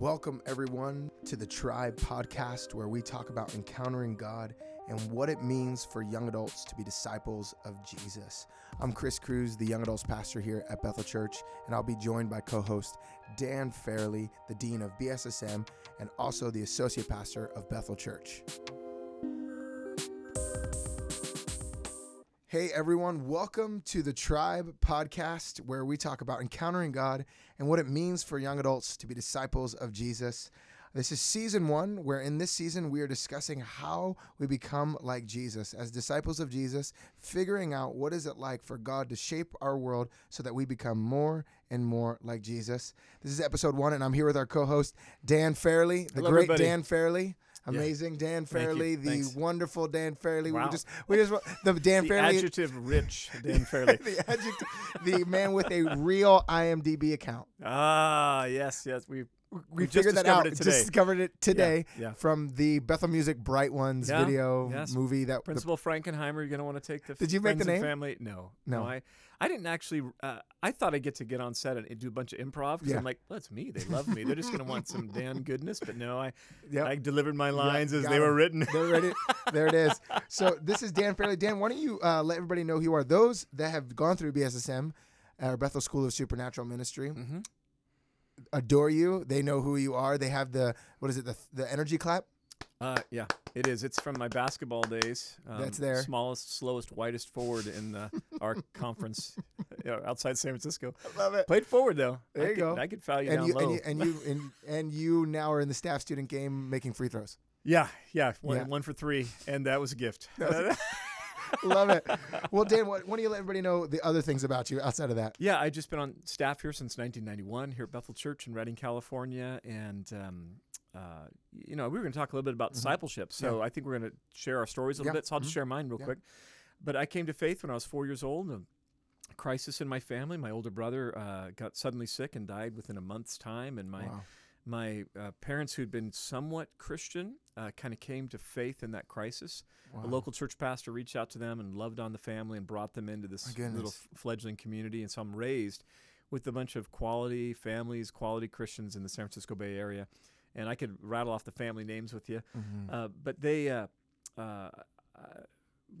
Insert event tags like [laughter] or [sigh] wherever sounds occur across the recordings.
Welcome, everyone, to the Tribe podcast, where we talk about encountering God and what it means for young adults to be disciples of Jesus. I'm Chris Cruz, the young adults pastor here at Bethel Church, and I'll be joined by co host Dann Farrelly, the Dean of BSSM, and also the Associate Pastor of Bethel Church. Hey everyone, welcome to the Tribe podcast where we talk about encountering God and what it means for young adults to be disciples of Jesus. This is season one, where in this season we are discussing how we become like Jesus as disciples of Jesus, figuring out what is it like for God to shape our world so that we become more and more like Jesus. This is episode one, and I'm here with our co-host Dann Farrelly, the Hello, great everybody. Dann Farrelly. Amazing Dann Farrelly, the Thanks. wonderful Dann Farrelly. We just we just the [laughs] Dann the Farrelly adjective rich Dann [laughs] Farrelly. the adjective, the man with a real IMDb account. [laughs] ah, yes, yes. We We just figured that out. discovered it [laughs] today. Discovered it today yeah. from the Bethel Music Bright Ones Yeah, video yes. movie. That the, Principal Frankenheimer, you're gonna want to take the Did you make the name? family? No, No. I I didn't actually. Uh, I thought I'd get to get on set and do a bunch of improv because Yeah. I'm like, well, that's me. They love me. They're just gonna want some [laughs] damn goodness. But no, I Yep. I delivered my lines as got they were written. [laughs] There it is. So this is Dann Farrelly. Dann, why don't you uh, let everybody know who you are? Those that have gone through BSSM, our Bethel School of Supernatural Ministry, hmm adore you. They know who you are. They have the what is it? The the energy clap. Uh, yeah, it is. It's from my basketball days. Um, That's there. Smallest, slowest, whitest forward in uh, our [laughs] conference you know, outside San Francisco. I love it. Played forward though. There I you could, go. I could foul you And down you, low. and you and you and and you now are in the staff student game making free throws. yeah, yeah, one, Yeah. one for three, and that was a gift. [laughs] [laughs] Love it. Well, Dann, why, why don't you let everybody know the other things about you outside of that? yeah, I've just been on staff here since 1991 here at Bethel Church in Redding, California, and um, uh, you know we were going to talk a little bit about discipleship. So I think we're going to share our stories a little Mm-hmm. Yeah. bit. So I'll just Mhm. share mine real Yeah. quick. But I came to faith when I was four years old. A crisis in my family. My older brother uh, got suddenly sick and died within a month's time, and my Wow. My uh, parents, who'd been somewhat Christian, uh, kind of came to faith in that crisis. Wow. A local church pastor reached out to them and loved on the family and brought them into this little f- fledgling community. And so I'm raised with a bunch of quality families, quality Christians in the San Francisco Bay Area. And I could rattle off the family names with you. Mhm. Uh, but they uh, uh,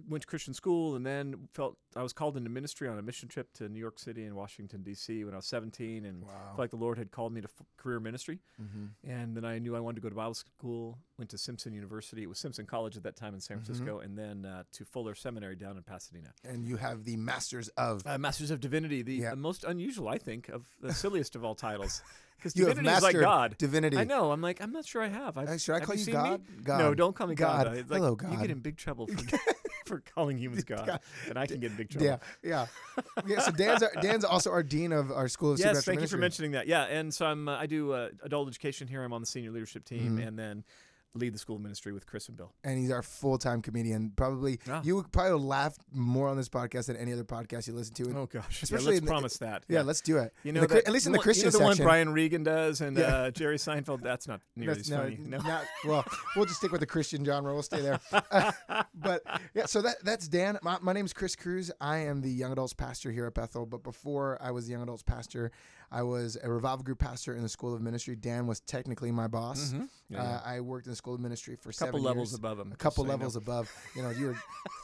went to Christian school and then felt I was called into ministry on a mission trip to New York City and Washington, D.C. when I was 17 and Wow. felt like the Lord had called me to f- career ministry. Mhm. And then I knew I wanted to go to Bible school. Went to Simpson University. It was Simpson College at that time in San Mhm. Francisco, and then uh, to Fuller Seminary down in Pasadena. And you have the Masters of. Uh, Masters of Divinity, the Yeah. most unusual, I think, of the silliest of all titles, [laughs] because You have divinity is like God. Divinity. I know. I'm like, I'm not sure I have. I've, Uh, Should I have call you seen me? God? God. No, don't call me God. God. It's like, Hello, You God. get in big trouble for, [laughs] for calling humans God, God. and I can get in big trouble. Yeah, yeah, [laughs] yeah. So Dann's our, Dann's also our dean of our school of Yes, supernatural thank you for ministry. mentioning that. Yeah, and so I'm uh, I do uh, adult education here. I'm on the senior leadership team, Mhm. and then lead the school ministry with Chris and Bill. and he's our full time comedian. Probably Ah. you would probably laugh more on this podcast than any other podcast you listen to. Oh gosh, Especially yeah, let's in the- promise that. yeah, let's do it. You know, the that at least in the Christian you know the one section. Brian Regan does and Yeah. uh, Jerry Seinfeld. That's not nearly That's as funny. No. not- well, we'll just stick with the Christian genre. We'll stay there. [laughs] [laughs] but yeah, so that that's Dann. My, my name's Chris Cruz. I am the young adults pastor here at Bethel. But before I was the young adults pastor, I was a revival group pastor in the school of ministry. Dann was technically my boss. Mhm. Yeah, Uh, yeah. I worked in the school of ministry for a couple levels years. above him. a couple levels above. You know, you were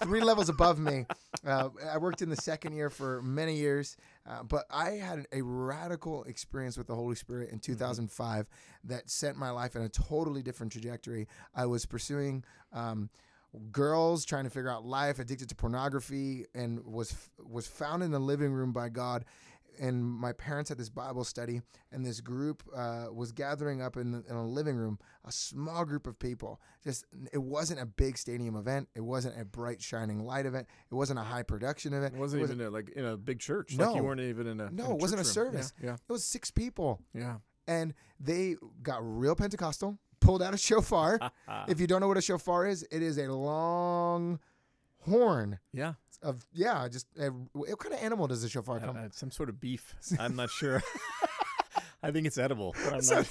three levels above me. [laughs] Uh, I worked in the second year for many years, uh, but I had a radical experience with the Holy Spirit in 2005 that sent my life in a totally different trajectory. I was pursuing. Um, girls trying to figure out life addicted to pornography and was was found in the living room by god and my parents had this bible study and this group uh, was gathering up in, the, in a living room a small group of people just it wasn't a big stadium event it wasn't a bright shining light event it wasn't a high production event It wasn't even a, like in a big church. No. like you weren't even in a No, in it wasn't a service. Yeah, it was six people yeah. and they got real pentecostal pulled out a shofar [laughs] if you don't know what a shofar is it is a long horn yeah. of yeah, just uh, what kind of animal does a shofar Uh, come? uh, some sort of beef. [laughs] I'm not sure. [laughs] I think it's edible. But I'm So- not.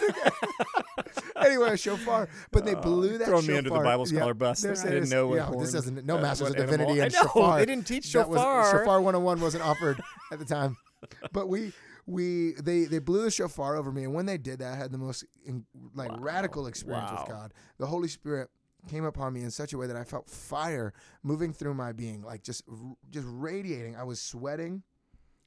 [laughs] anyway, a shofar, but they Uh, blew that. throwing me under the shofar- Bible yeah, scholar bus. there's- I didn't know what Yeah, horn, this doesn't. No uh, masters of divinity animal- and shofar. They didn't teach That was- shofar. shofar 101 wasn't offered at the time, but we we they they blew the shofar over me, and when they did that, I had the most in, like Wow. radical experience Wow. with God. The Holy Spirit came upon me in such a way that I felt fire moving through my being, like just just radiating. I was sweating,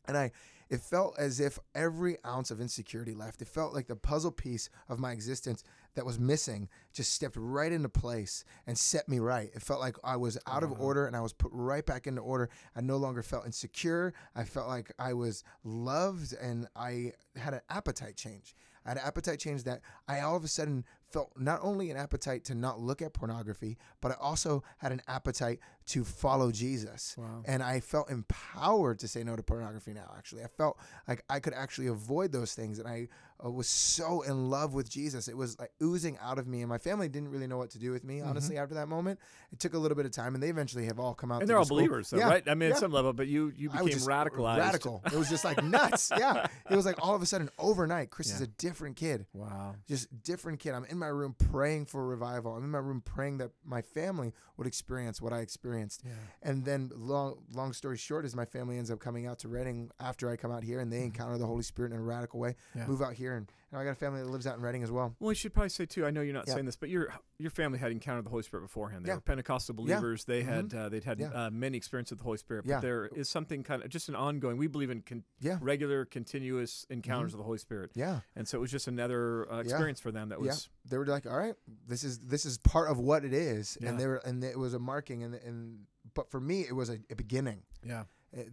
and I it felt as if every ounce of insecurity left. It felt like the puzzle piece of my existence that was missing just stepped right into place and set me right. It felt like I was out of order and I was put right back into order. I no longer felt insecure. I felt like I was loved and I had an appetite change. I had an appetite change that I all of a sudden felt not only an appetite to not look at pornography, but I also had an appetite to follow Jesus. Wow. And I felt empowered to say no to pornography now, actually. I felt like I could actually avoid those things. And I uh, was so in love with Jesus. It was like oozing out of me. And my family didn't really know what to do with me, honestly, after that moment. It took a little bit of time, and they eventually have all come out. And they're all school. believers, though, Yeah, right? I mean, yeah. at some level, but you you became radicalized. Radical. It was just like nuts. [laughs] Yeah. It was like all of a sudden overnight, Chris is a different kid. Wow. Just different kid. I'm in my room praying for revival. I'm in my room praying that my family would experience what I experienced. Yeah. And then long long story short is my family ends up coming out to Redding after I come out here and they encounter the Holy Spirit in a radical way. Mm-hmm. Yeah. Move out here and, and I got a family that lives out in Redding as well. Well, you should probably say too. I know you're not Yeah. saying this, but your your family had encountered the Holy Spirit beforehand. They Yeah. were Pentecostal Yeah. believers. They had uh, they'd had Yeah. uh, many experiences with the Holy Spirit. But Yeah. there is something kind of just an ongoing. We believe in con- Yeah. regular, continuous encounters Mhm. of the Holy Spirit, Yeah. and so it was just another uh, experience for them. That Yeah. was They were like, "All right, this is this is part of what it is." Yeah. And they were and it was a marking and and but for me it was a, a beginning. yeah.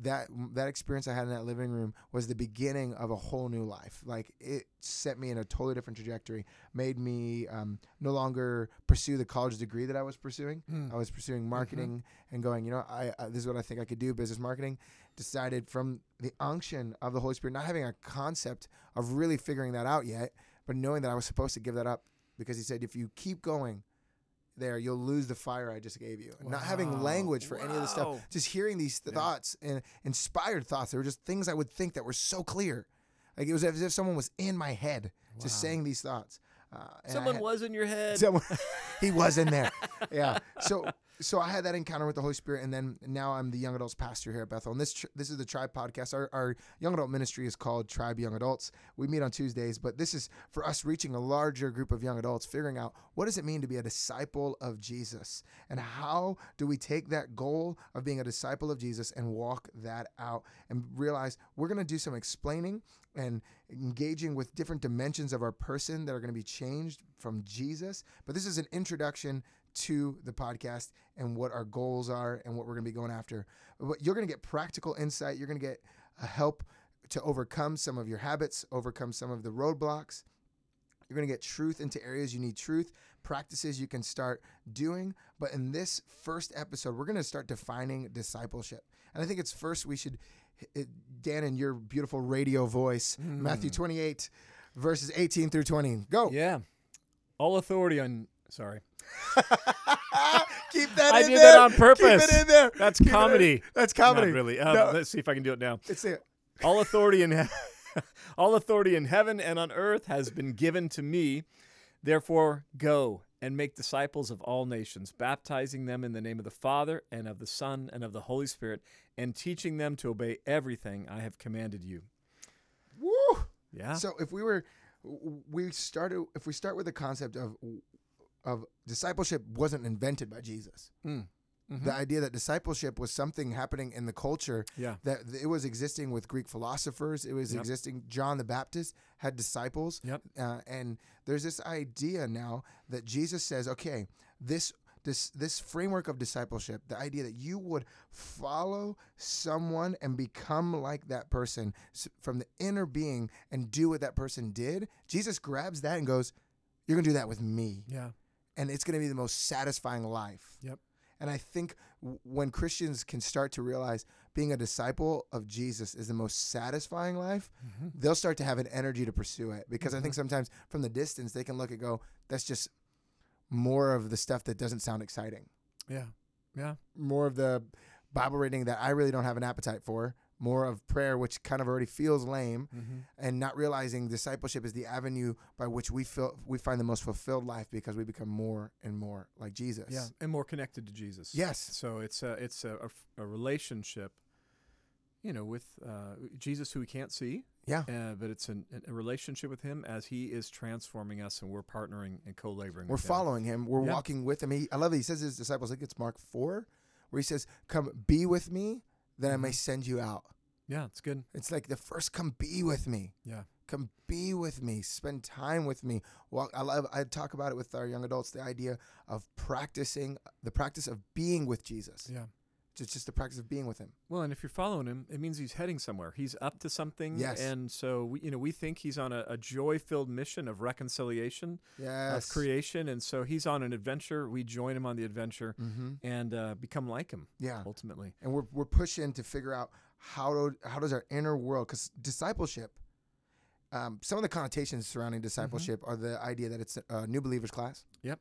That that experience I had in that living room was the beginning of a whole new life. Like it set me in a totally different trajectory. Made me um, no longer pursue the college degree that I was pursuing. Mm. I was pursuing marketing and going. You know, I, I this is what I think I could do. Business marketing. Decided from the unction of the Holy Spirit, not having a concept of really figuring that out yet, but knowing that I was supposed to give that up because He said, if you keep going. There, you'll lose the fire I just gave you. Not having language for any of this stuff, just hearing these Yeah. thoughts and inspired thoughts. They were just things I would think that were so clear. Like it was as if someone was in my head, just saying these thoughts. Uh, Someone had- was in your head. Someone, [laughs] he was in there. Yeah. So [laughs] so I had that encounter with the Holy Spirit, and then now I'm the young adults pastor here at Bethel. And this tr- this is the Tribe podcast. Our, our young adult ministry is called Tribe Young Adults. We meet on Tuesdays, but this is for us reaching a larger group of young adults, figuring out what does it mean to be a disciple of Jesus, and how do we take that goal of being a disciple of Jesus and walk that out, and realize we're going to do some explaining and engaging with different dimensions of our person that are going to be changed from Jesus. But this is an introduction to the podcast and what our goals are and what we're going to be going after. But You're going to get practical insight. You're going to get uh, help to overcome some of your habits, overcome some of the roadblocks. You're going to get truth into areas you need truth, practices you can start doing. But in this first episode, we're going to start defining discipleship. And I think it's first we should, it, Dann, in your beautiful radio voice, Matthew 28, verses 18 through 20. Go. Yeah. All authority on. Sorry. [laughs] Keep that I did there. that on purpose. Keep it in there. That's Keep comedy. That's comedy. Not really. Um, No. Let's see if I can do it now. It's it. All authority in he- [laughs] all authority in heaven and on earth has been given to me. Therefore, go and make disciples of all nations, baptizing them in the name of the Father and of the Son and of the Holy Spirit, and teaching them to obey everything I have commanded you. Woo. Yeah. So if we were, we started. If we start with the concept of of discipleship wasn't invented by Jesus. Mm. Mhm. The idea that discipleship was something happening in the culture yeah. that it was existing with Greek philosophers. It was Yep. existing. John the Baptist had disciples. Yep. Uh, and there's this idea now that Jesus says, okay, this this this framework of discipleship, the idea that you would follow someone and become like that person from the inner being and do what that person did. Jesus grabs that and goes, "You're gonna do that with me." Yeah. And it's going to be the most satisfying life. Yep. And I think when Christians can start to realize being a disciple of Jesus is the most satisfying life, Mhm. they'll start to have an energy to pursue it. Because I think Mm-hmm. sometimes from the distance, they can look and go, that's just more of the stuff that doesn't sound exciting, Yeah. Yeah. more of the Bible reading that I really don't have an appetite for, more of prayer, which kind of already feels lame Mm-hmm. and not realizing discipleship is the avenue by which we feel we find the most fulfilled life because we become more and more like Jesus. Yeah. And more connected to Jesus. Yes. So it's a it's a, a a relationship you know, with uh, Jesus who we can't see. Yeah. Uh, but it's an, a relationship with Him as He is transforming us, and we're partnering and co-laboring. We're with Him. following him. We're Yeah. walking with him. He, I love that he says to his disciples, I think it's Mark 4, where he says, Come be with me, that I may Mhm. send you out. Yeah, it's good. It's like the first, come be with me. Yeah. Come be with me. Spend time with me. Walk. I love. I talk about it with our young adults. The idea of practicing the practice of being with Jesus. Yeah. It's just the practice of being with Him. Well, and if you're following him, it means he's heading somewhere. He's up to something. Yes. And so, we, you know, we think he's on a, a joy-filled mission of reconciliation, Yes. of creation, and so he's on an adventure. We join him on the adventure Mm-hmm. and uh, become like him Yeah. ultimately. and we're we're pushing to figure out how do how does our inner world because discipleship. Um, some of the connotations surrounding discipleship are the idea that it's a new believers class. Yep.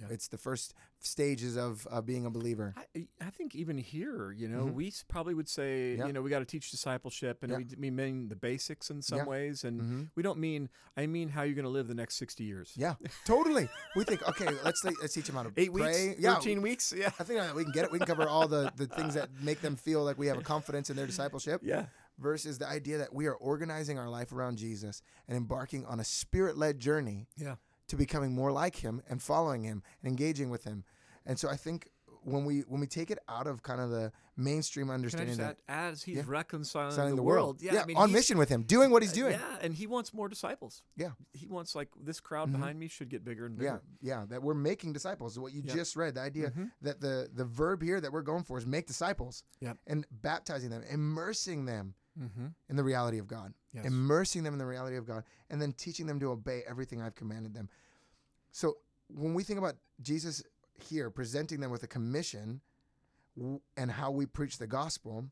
Yeah. It's the first stages of uh, being a believer. I, I think even here, you know, Mhm. we probably would say, Yeah. you know, we got to teach discipleship, and Yeah. we, we mean the basics in some ways, and Mm-hmm. we don't mean. I mean how you're going to live the next sixty years. Yeah, totally. We think okay, let's let's teach them how to Eight pray. weeks, Yeah, thirteen weeks. Yeah. I think we can get it. We can cover all the the things that [laughs] make them feel like we have a confidence in their discipleship. Yeah. Versus the idea that we are organizing our life around Jesus and embarking on a spirit led journey Yeah. To becoming more like him and following him and engaging with him. And so I think when we when we take it out of kind of the mainstream understanding that as he's Yeah. reconciling the, the world, yeah, yeah, I mean, on mission with him, doing what he's doing. Yeah, and he wants more disciples. Yeah. He wants like this crowd Mhm. behind me should get bigger and Yeah, bigger. yeah, that we're making disciples. What you Yep. just read, the idea Mhm. that the the verb here that we're going for is make disciples. Yeah, And baptizing them, immersing them Mm-hmm. in the reality of God. Yes. Immersing them in the reality of God and then teaching them to obey everything I've commanded them. So when we think about Jesus here presenting them with a commission and how we preach the gospel,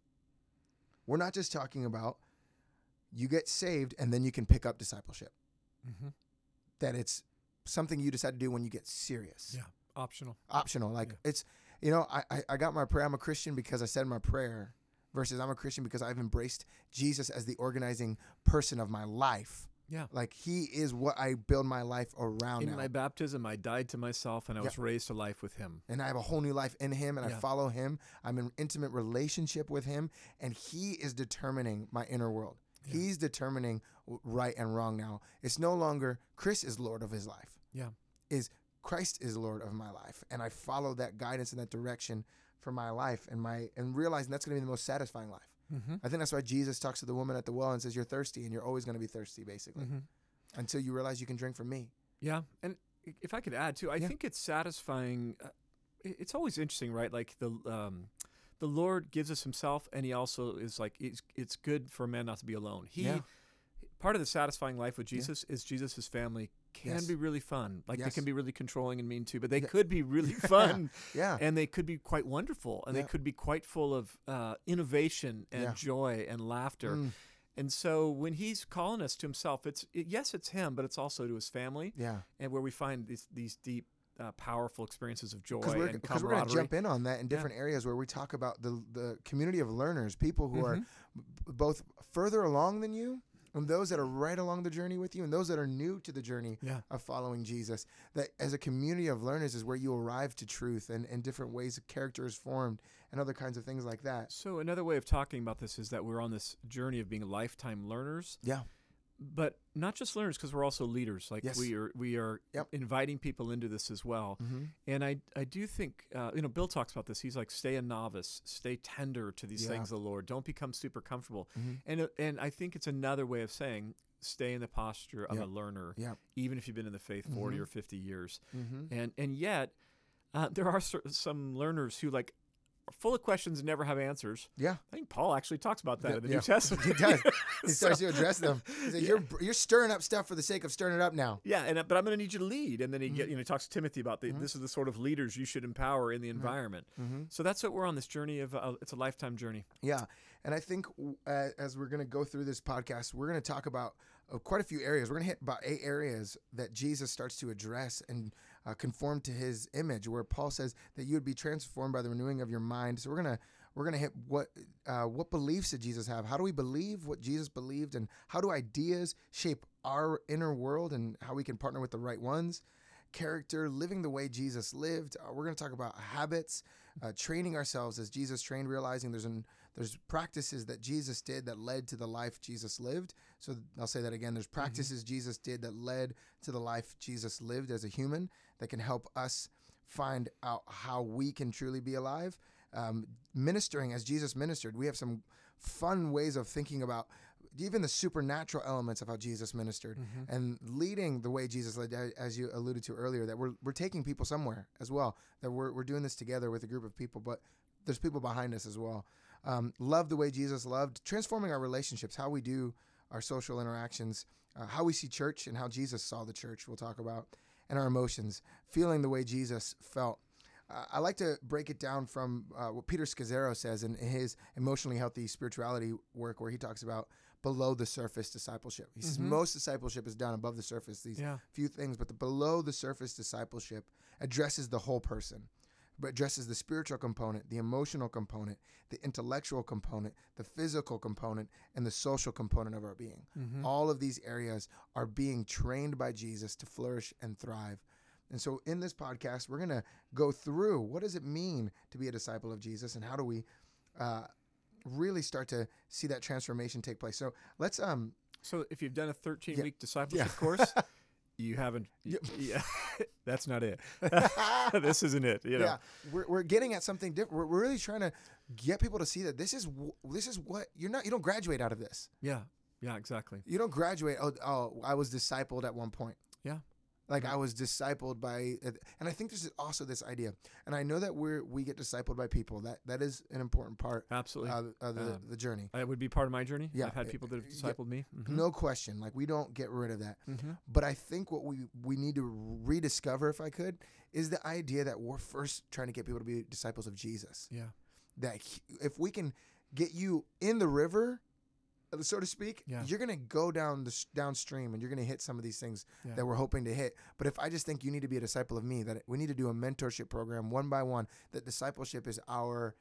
we're not just talking about you get saved and then you can pick up discipleship. mm-hmm. That it's something you decide to do when you get serious. Yeah. Optional. optional. Like Yeah. it's, you know, I, I I got my prayer. I'm a Christian because I said my prayer, versus I'm a Christian because I've embraced Jesus as the organizing person of my life. Yeah. Like He is what I build my life around In now, my baptism, I died to myself, and I Yeah. was raised to life with Him. and I have a whole new life in Him, and I follow Him. I'm in intimate relationship with Him, and He is determining my inner world. Yeah. He's determining right and wrong now. It's no longer Chris is Lord of his life. Yeah. Is Christ is Lord of my life, and I follow that guidance and that direction for my life, and my and realizing that's going to be the most satisfying life. Mm-hmm. I think that's why Jesus talks to the woman at the well and says, "You're thirsty, and you're always going to be thirsty, basically, Mm-hmm. until you realize you can drink from me." Yeah, and if I could add too, I Yeah. think it's satisfying. Uh, it's always interesting, right? Like the um, the Lord gives us Himself, and He also is like it's it's good for a man not to be alone. He Yeah. part of the satisfying life with Jesus is Jesus' family can Yes. be really fun. Like they can be really controlling and mean too, but they Yeah. could be really [laughs] fun, Yeah, and they could be quite wonderful, and Yeah. they could be quite full of uh, innovation and Yeah. joy and laughter. Mm, And so when He's calling us to Himself, it's it, yes, it's Him, but it's also to His family yeah. and where we find these these deep, uh, powerful experiences of joy we're, and because we're going to camaraderie. jump in on that in Yeah. different areas where we talk about the the community of learners, people who are Mhm. b- both further along than you, and those that are right along the journey with you, and those that are new to the journey Yeah. of following Jesus. That as a community of learners is where you arrive to truth and, and different ways of character is formed and other kinds of things like that. So another way of talking about this is that we're on this journey of being lifetime learners, Yeah. But not just learners because we're also leaders. Like Yes. we are we are Yep. inviting people into this as well. Mm-hmm. And I I do think uh, you know Bill talks about this. He's like stay a novice, stay tender to these Yeah. things of the Lord. Don't become super comfortable. Mhm. And uh, and I think it's another way of saying stay in the posture of Yep. a learner, Yep. even if you've been in the faith 40 Mhm. or 50 years. Mm-hmm. and and yet uh, there are some learners who like are full of questions and never have answers. Yeah. I think Paul actually talks about that Yeah, in the yeah. New Testament. He does. [laughs] He So- starts to address them. He says, Yeah. you're, you're stirring up stuff for the sake of stirring it up now. Yeah, and uh, but I'm going to need you to lead, and then he Mm-hmm. get you know talks to Timothy about the, this is the sort of leaders you should empower in the environment. Mm-hmm. So that's what we're on this journey of. Uh, it's a lifetime journey. Yeah, and I think uh, as we're going to go through this podcast, we're going to talk about uh, quite a few areas. We're going to hit about eight areas that Jesus starts to address and uh, conform to His image, where Paul says that you would be transformed by the renewing of your mind. So we're gonna we're gonna hit what uh, what beliefs did Jesus have? How do we believe what Jesus believed, and how do ideas shape our inner world, and how we can partner with the right ones? Character, living the way Jesus lived. Uh, we're going to talk about habits, uh, training ourselves as Jesus trained, realizing there's an there's practices that Jesus did that led to the life Jesus lived. So I'll say that again. There's practices Jesus did that led to the life Jesus lived as a human that can help us find out how we can truly be alive. Um, ministering as Jesus ministered, we have some fun ways of thinking about even the supernatural elements of how Jesus ministered and leading the way Jesus led, as you alluded to earlier, that we're, we're taking people somewhere as well, that we're, we're doing this together with a group of people, but there's people behind us as well. Um, love the way Jesus loved, transforming our relationships, how we do our social interactions, uh, how we see church and how Jesus saw the church, we'll talk about, and our emotions, feeling the way Jesus felt. Uh, I like to break it down from uh, what Peter Scazzero says in his emotionally healthy spirituality work, where he talks about below the surface discipleship. He says most discipleship is done above the surface, these Yeah. few things, but the below the surface discipleship addresses the whole person, but addresses the spiritual component, the emotional component, the intellectual component, the physical component, and the social component of our being. All of these areas are being trained by Jesus to flourish and thrive. And so in this podcast, we're going to go through what does it mean to be a disciple of Jesus and how do we uh, really start to see that transformation take place. So let's um So if you've done a 13 Yeah. week [laughs] discipleship course, you haven't. Yeah, [laughs] that's not it. [laughs] [laughs] this isn't it. You know. yeah, we're, we're getting at something different. We're, we're really trying to get people to see that this is w- this is what you're not. You don't graduate out of this. Yeah. Yeah. Exactly. You don't graduate. Oh, oh I was discipled at one point. Yeah. Like I was discipled by, and I think there's also this idea, and I know that we're we get discipled by people. That that is an important part Absolutely. of, of the, Um, the journey. that would be part of my journey. yeah, I've had people that have yeah. discipled me. Mhm. No question. Like we don't get rid of that. Mm-hmm. But I think what we we need to rediscover, if I could, is the idea that we're first trying to get people to be disciples of Jesus. Yeah. That he- if we can get you in the river, uh, so to speak, Yeah. you're gonna go down the downstream and you're gonna hit some of these things Yeah. that we're hoping to hit. But if I just think you need to be a disciple of me, that we need to do a mentorship program one by one. That discipleship is our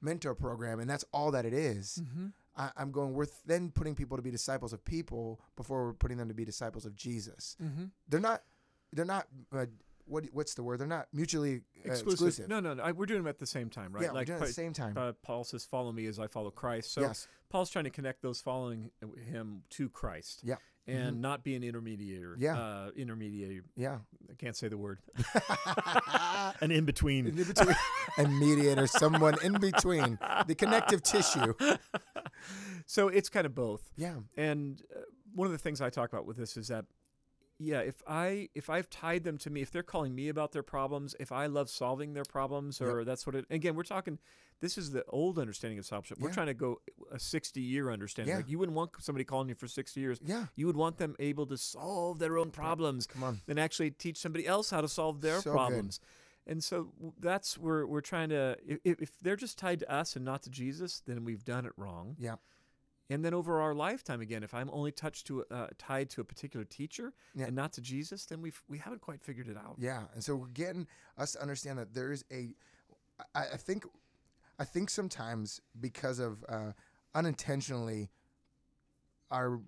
mentor program, and that's all that it is. Mm-hmm. I, I'm going. We're then putting people to be disciples of people before we're putting them to be disciples of Jesus. Mm-hmm. They're not. They're not. Uh, what what's the word? They're not mutually uh, Exclusive. exclusive. No, no, no. I, we're doing them at the same time, right? Yeah, like we're doing it at the same time. uh, Paul says, "Follow me as I follow Christ." So yes. Paul's trying to connect those following him to Christ. Yeah. And not be an intermediator. Yeah. Uh, intermediary. Yeah. I can't say the word. [laughs] An in between. in between, [laughs] a mediator, someone in between, the connective tissue. [laughs] So it's kind of both. Yeah. And uh, one of the things I talk about with this is that, yeah, if I if I've tied them to me, if they're calling me about their problems, if I love solving their problems, or that's what it. Again, we're talking. This is the old understanding of discipleship. We're trying to go a sixty year understanding. Yeah. Like you wouldn't want somebody calling you for sixty years. Yeah. You would want them able to solve their own problems Come on. and actually teach somebody else how to solve their So good. problems. And so that's where we're trying to. If, if they're just tied to us and not to Jesus, then we've done it wrong. Yeah. And then over our lifetime, again, if I'm only touched to uh, tied to a particular teacher Yeah. and not to Jesus, then we've we haven't quite figured it out. Yeah, and so we're getting us to understand that there is a. I, I think, I think sometimes because of uh, unintentionally, our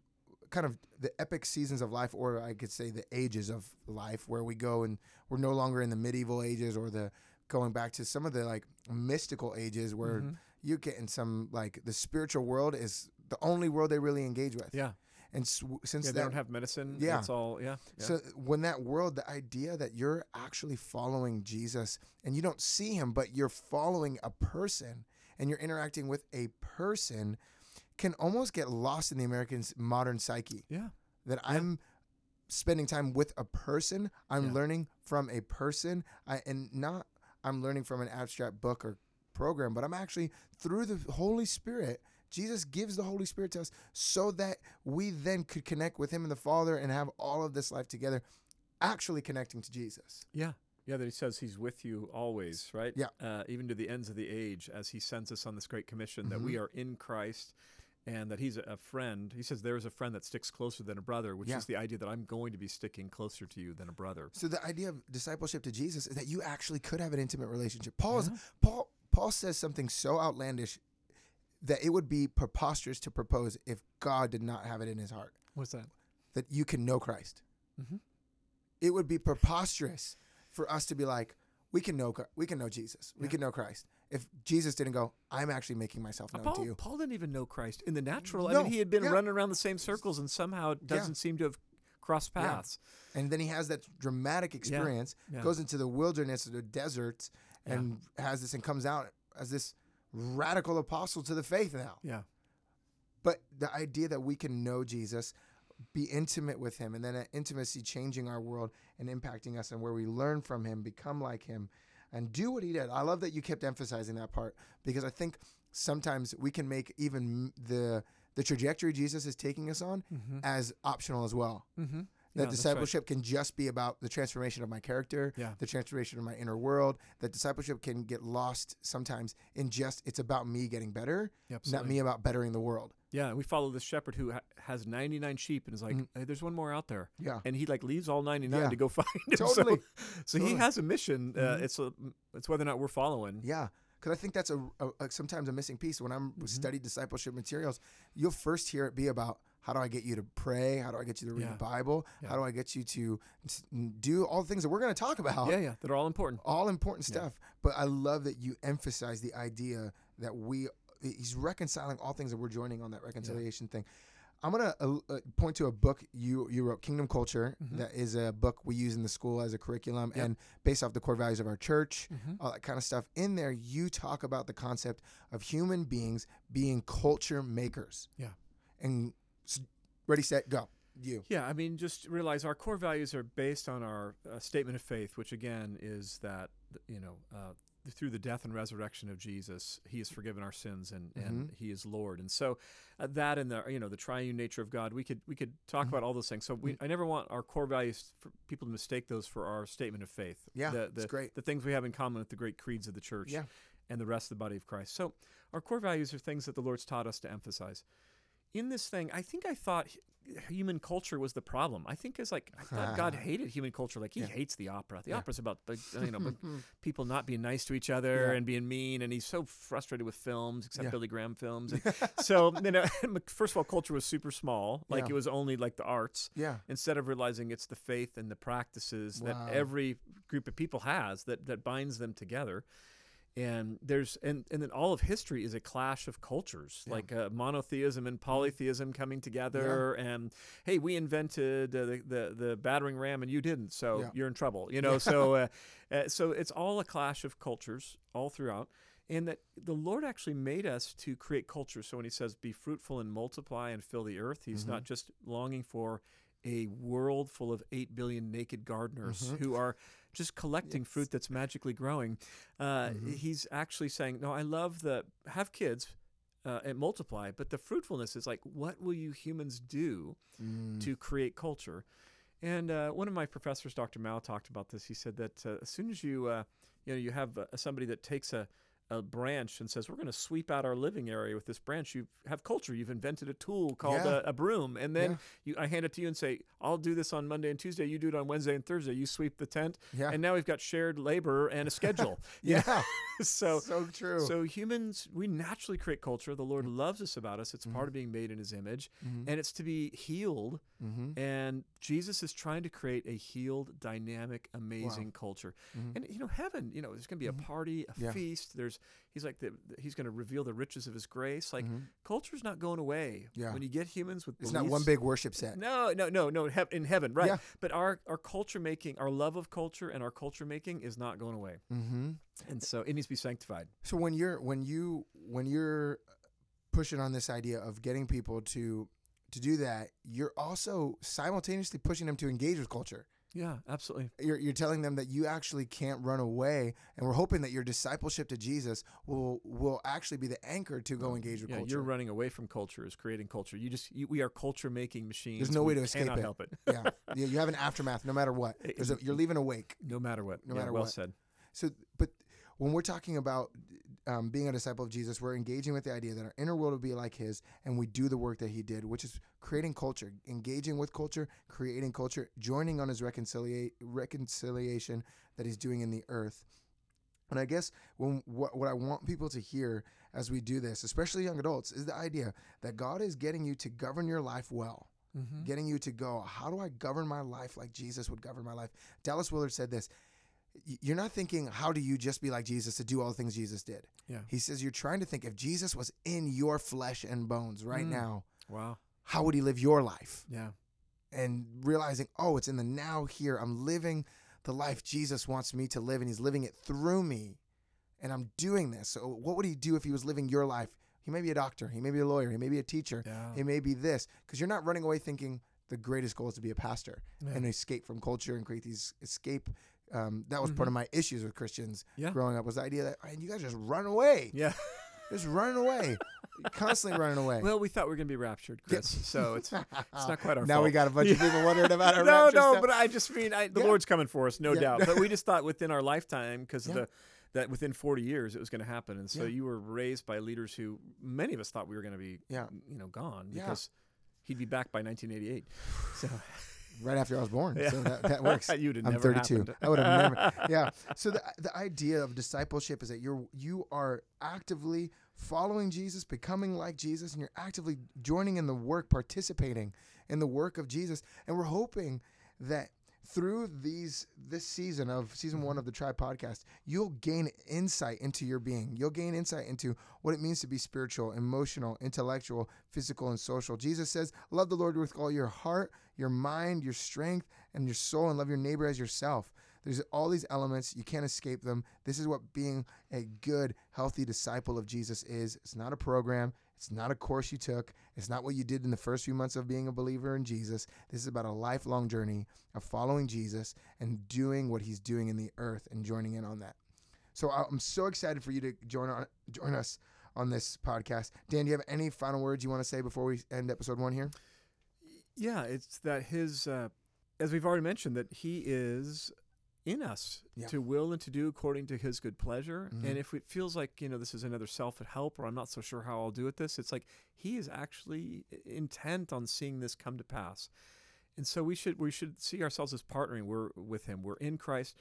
kind of the epic seasons of life, or I could say the ages of life, where we go and we're no longer in the medieval ages or the going back to some of the like mystical ages where Mhm. you get in some like the spiritual world is the only world they really engage with. Yeah, and s- since yeah. that They don't have medicine. Yeah. it's all yeah. yeah. so when that world, the idea that you're actually following Jesus and you don't see him, but you're following a person and you're interacting with a person can almost get lost in the American's modern psyche. yeah, That I'm spending time with a person, I'm Yeah. learning from a person, I, and not I'm learning from an abstract book or program, but I'm actually through the Holy Spirit. Jesus gives the Holy Spirit to us so that we then could connect with Him and the Father and have all of this life together, actually connecting to Jesus. yeah, yeah. That he says he's with you always, right? Yeah. uh, even to the ends of the age, as he sends us on this great commission that Mm-hmm. we are in Christ. And that he's a- friend. He says there is a friend that sticks closer than a brother, which Yeah. is the idea that I'm going to be sticking closer to you than a brother. So the idea of discipleship to Jesus is that you actually could have an intimate relationship. Paul is, Paul Paul says something so outlandish that it would be preposterous to propose if God did not have it in His heart What's that? that you can know Christ. Mhm. It would be preposterous for us to be like, we can know, Chr- we can know Jesus, we Yeah. can know Christ, if Jesus didn't go, I'm actually making myself known Paul, to you. Paul didn't even know Christ in the natural. I No, mean, he had been yeah. running around the same circles and somehow it doesn't seem to have crossed Yeah. paths. And then he has that dramatic experience, yeah. goes into the wilderness, or the desert, and has this and comes out as this radical apostle to the faith now. Yeah. But the idea that we can know Jesus, be intimate with him, and then that intimacy changing our world and impacting us, and where we learn from him, become like him, and do what he did. I love that you kept emphasizing that part because I think sometimes we can make even the the trajectory Jesus is taking us on as optional as well. Mm-hmm. That discipleship can just be about the transformation of my character, Yeah. the transformation of my inner world. That discipleship can get lost sometimes in just it's about me getting better, Yeah, not me about bettering the world. Yeah, we follow this shepherd who ha- has 99 sheep and is like, hey, there's one more out there. Mm-hmm. Yeah. And he like leaves all 99 Yeah. to go [laughs] find. So- Totally. [laughs] So, Totally. he has a mission. Uh, Mhm. it's a, it's whether or not we're following. Yeah, because I think that's a, a, a- sometimes a missing piece. When I'm Mm-hmm. study discipleship materials, you'll first hear it be about how do I get you to pray? How do I get you to read Yeah. the Bible? Yeah. How do I get you to do all the things that we're going to talk about? Yeah, yeah, that are all important. all important Yeah. stuff. But I love that you emphasize the idea that we he's reconciling all things that we're joining on that reconciliation thing. I'm gonna uh, uh, point to a book you you wrote, Kingdom Culture. Mhm. that is a book we use in the school as a curriculum, Yep. and based off the core values of our church, Mhm. all that kind of stuff. In there, you talk about the concept of human beings being culture makers. Yeah. And ready, set, go. You. Yeah, I mean, just realize our core values are based on our uh, statement of faith, which again is that you know uh, through the death and resurrection of Jesus, He has forgiven our sins and, and Mhm. He is Lord. And so uh, that and the you know the triune nature of God, we could we could talk Mm-hmm. about all those things. So we I never want our core values for people to mistake those for our statement of faith. Yeah, the, the, great. The things we have in common with the great creeds of the church Yeah. and the rest of the body of Christ. So our core values are things that the Lord's taught us to emphasize. In this thing, I think I thought human culture was the problem. I think it's like I thought [laughs] God hated human culture. Like He Yeah. hates the opera. The Yeah. opera's about you know [laughs] people not being nice to each other Yeah. and being mean, and He's so frustrated with films, except. Billy Graham films. And [laughs] so you know, first of all, culture was super small. Like it was only like the arts Yeah. instead of realizing it's the faith and the practices Wow. that every group of people has that that binds them together and there's and and then all of history is a clash of cultures Yeah. like uh, monotheism and polytheism coming together and hey we invented uh, the, the the battering ram and you didn't so Yeah. you're in trouble you know so uh, [laughs] uh, so it's all a clash of cultures all throughout and that the Lord actually made us to create culture. So when He says, "Be fruitful and multiply and fill the earth," He's not just longing for a world full of eight billion naked gardeners who are just collecting fruit that's magically growing. Uh, He's actually saying, "No, I love the have kids." Uh, and multiply, but the fruitfulness is like, what will you humans do Mm. to create culture? And uh, one of my professors, Dr. Mao, talked about this. He said that uh, as soon as you, uh, you know, you have uh, somebody that takes a, a branch and says, "We're going to sweep out our living area with this branch," you have culture. You've invented a tool called Yeah. a, a broom, and then Yeah. you, I hand it to you and say, "I'll do this on Monday and Tuesday. You do it on Wednesday and Thursday. You sweep the tent, Yeah. and now we've got shared labor and a schedule." [laughs] Yeah. [laughs] so so true. so humans, we naturally create culture. The Lord loves us about us. It's part of being made in His image, Mhm. and it's to be healed. Mhm. And Jesus is trying to create a healed, dynamic, amazing culture. Mhm. And you know, heaven. You know, there's going to be a party, a Mm-hmm. Yeah. feast. There's He's like the, He's going to reveal the riches of His grace. Like culture's not going away. Yeah. When you get humans with It's not one big worship set. no, no, no, no. hea- In heaven, right? Yeah. But our our culture making, our love of culture, and our culture making is not going away. And so it needs to be sanctified. So when you're when you when you're pushing on this idea of getting people to to do that, you're also simultaneously pushing them to engage with culture. Yeah, absolutely. You're, you're telling them that you actually can't run away, and we're hoping that your discipleship to Jesus will will actually be the anchor to go engage with Yeah, culture. you're running away from culture is creating culture. You just you, we are culture making machines. There's no way to escape it. help it, yeah, you, you have an aftermath no matter what. There's [laughs] a, you're leaving a wake. no matter what. No Yeah, matter well what. said. So, but when we're talking about um, being a disciple of Jesus, we're engaging with the idea that our inner world will be like His, and we do the work that He did, which is creating culture, engaging with culture, creating culture, joining on His reconcilia- reconciliation that He's doing in the earth. And I guess when what, what I want people to hear as we do this, especially young adults, is the idea that God is getting you to govern your life well Mm-hmm. getting you to go, how do I govern my life like Jesus would govern my life? Dallas Willard said this. You're not thinking, how do you just be like Jesus to do all the things Jesus did? Yeah. He says, you're trying to think if Jesus was in your flesh and bones right Mm. now, Wow. how would he live your life? Yeah. And realizing, oh, it's in the now here. I'm living the life Jesus wants me to live, and he's living it through me. And I'm doing this. So, what would he do if he was living your life? He may be a doctor, he may be a lawyer, he may be a teacher, Yeah. it may be this, because you're not running away thinking the greatest goal is to be a pastor Yeah. and escape from culture and create these escape. Um, that was part of my issues with Christians Mm-hmm. Yeah. growing up was the idea that "Man, you guys just run away, Yeah. just running away, [laughs] constantly running away. Well, we thought we were going to be raptured, Chris. So it's it's not quite our fault. now fault. we got a bunch of people wondering about our [laughs] no, rapture no, stuff. but I just mean I, the Yeah. Lord's coming for us, no Yeah. doubt. But we just thought within our lifetime, because Yeah. the that within 40 years it was going to happen, and so Yeah. you were raised by leaders who many of us thought we were going to be, Yeah. you know, gone Yeah. because he'd be back by 1988. So right after I was born. Yeah. So that, that works. [laughs] Have I'm never 32. happened. I would have never. Yeah. So the the idea of discipleship is that you're you are actively following Jesus, becoming like Jesus, and you're actively joining in the work, participating in the work of Jesus. And we're hoping that through these this season of season one mm-hmm. of the Tribe podcast, you'll gain insight into your being. You'll gain insight into what it means to be spiritual, emotional, intellectual, physical, and social. Jesus says, Love the Lord with all your heart, your mind, your strength, and your soul, and love your neighbor as yourself. There's all these elements. You can't escape them. This is what being a good, healthy disciple of Jesus is. It's not a program. It's not a course you took. It's not what you did in the first few months of being a believer in Jesus. This is about a lifelong journey of following Jesus and doing what he's doing in the earth and joining in on that. So I'm so excited for you to join on, join us on this podcast. Dann, do you have any final words you want to say before we end episode one here? Yeah, it's that his, uh, as we've already mentioned, that he is in us Yeah. to will and to do according to his good pleasure. Mhm. And if it feels like, you know, this is another self help or I'm not so sure how I'll do with this, it's like he is actually intent on seeing this come to pass. And so we should we should see ourselves as partnering we're with him. We're in Christ.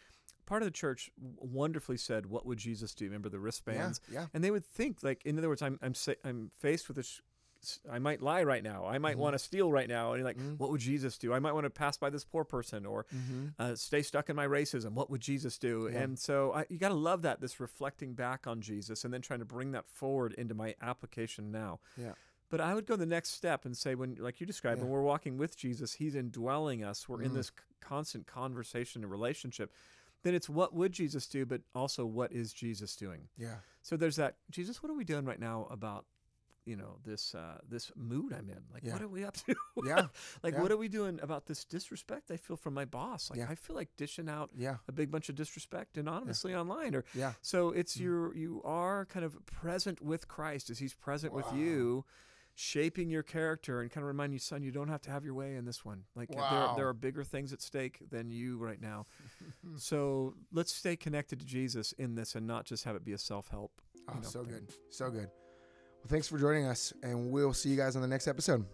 Part of the church wonderfully said, "What would Jesus do?" Remember the wristbands? Yeah, yeah. And they would think, like, in other words, I'm I'm I'm faced with this. I might lie right now. I might Mhm. want to steal right now. And you're like, Mhm. what would Jesus do? I might want to pass by this poor person or Mm-hmm. uh, stay stuck in my racism. What would Jesus do? Yeah. And so I, you got to love that this reflecting back on Jesus and then trying to bring that forward into my application now. Yeah. But I would go the next step and say, when, like you described, Yeah. when we're walking with Jesus, He's indwelling us. We're in Mm. this c- constant conversation and relationship. Then it's what would Jesus do, but also what is Jesus doing? Yeah. So there's that. Jesus, what are we doing right now about, you know, this uh, this mood I'm in? Like, Yeah. what are we up to? [laughs] Yeah. like, Yeah. what are we doing about this disrespect I feel from my boss? Like, Yeah. I feel like dishing out Yeah. a big bunch of disrespect anonymously online or Yeah. so it's Mm. your you are kind of present with Christ as he's present with you shaping your character and kind of remind you son you don't have to have your way in this one like Wow. there, there are bigger things at stake than you right now [laughs] so let's stay connected to Jesus in this and not just have it be a self-help Oh, you know, so thing. good. So good. Well, thanks for joining us, and we'll see you guys on the next episode.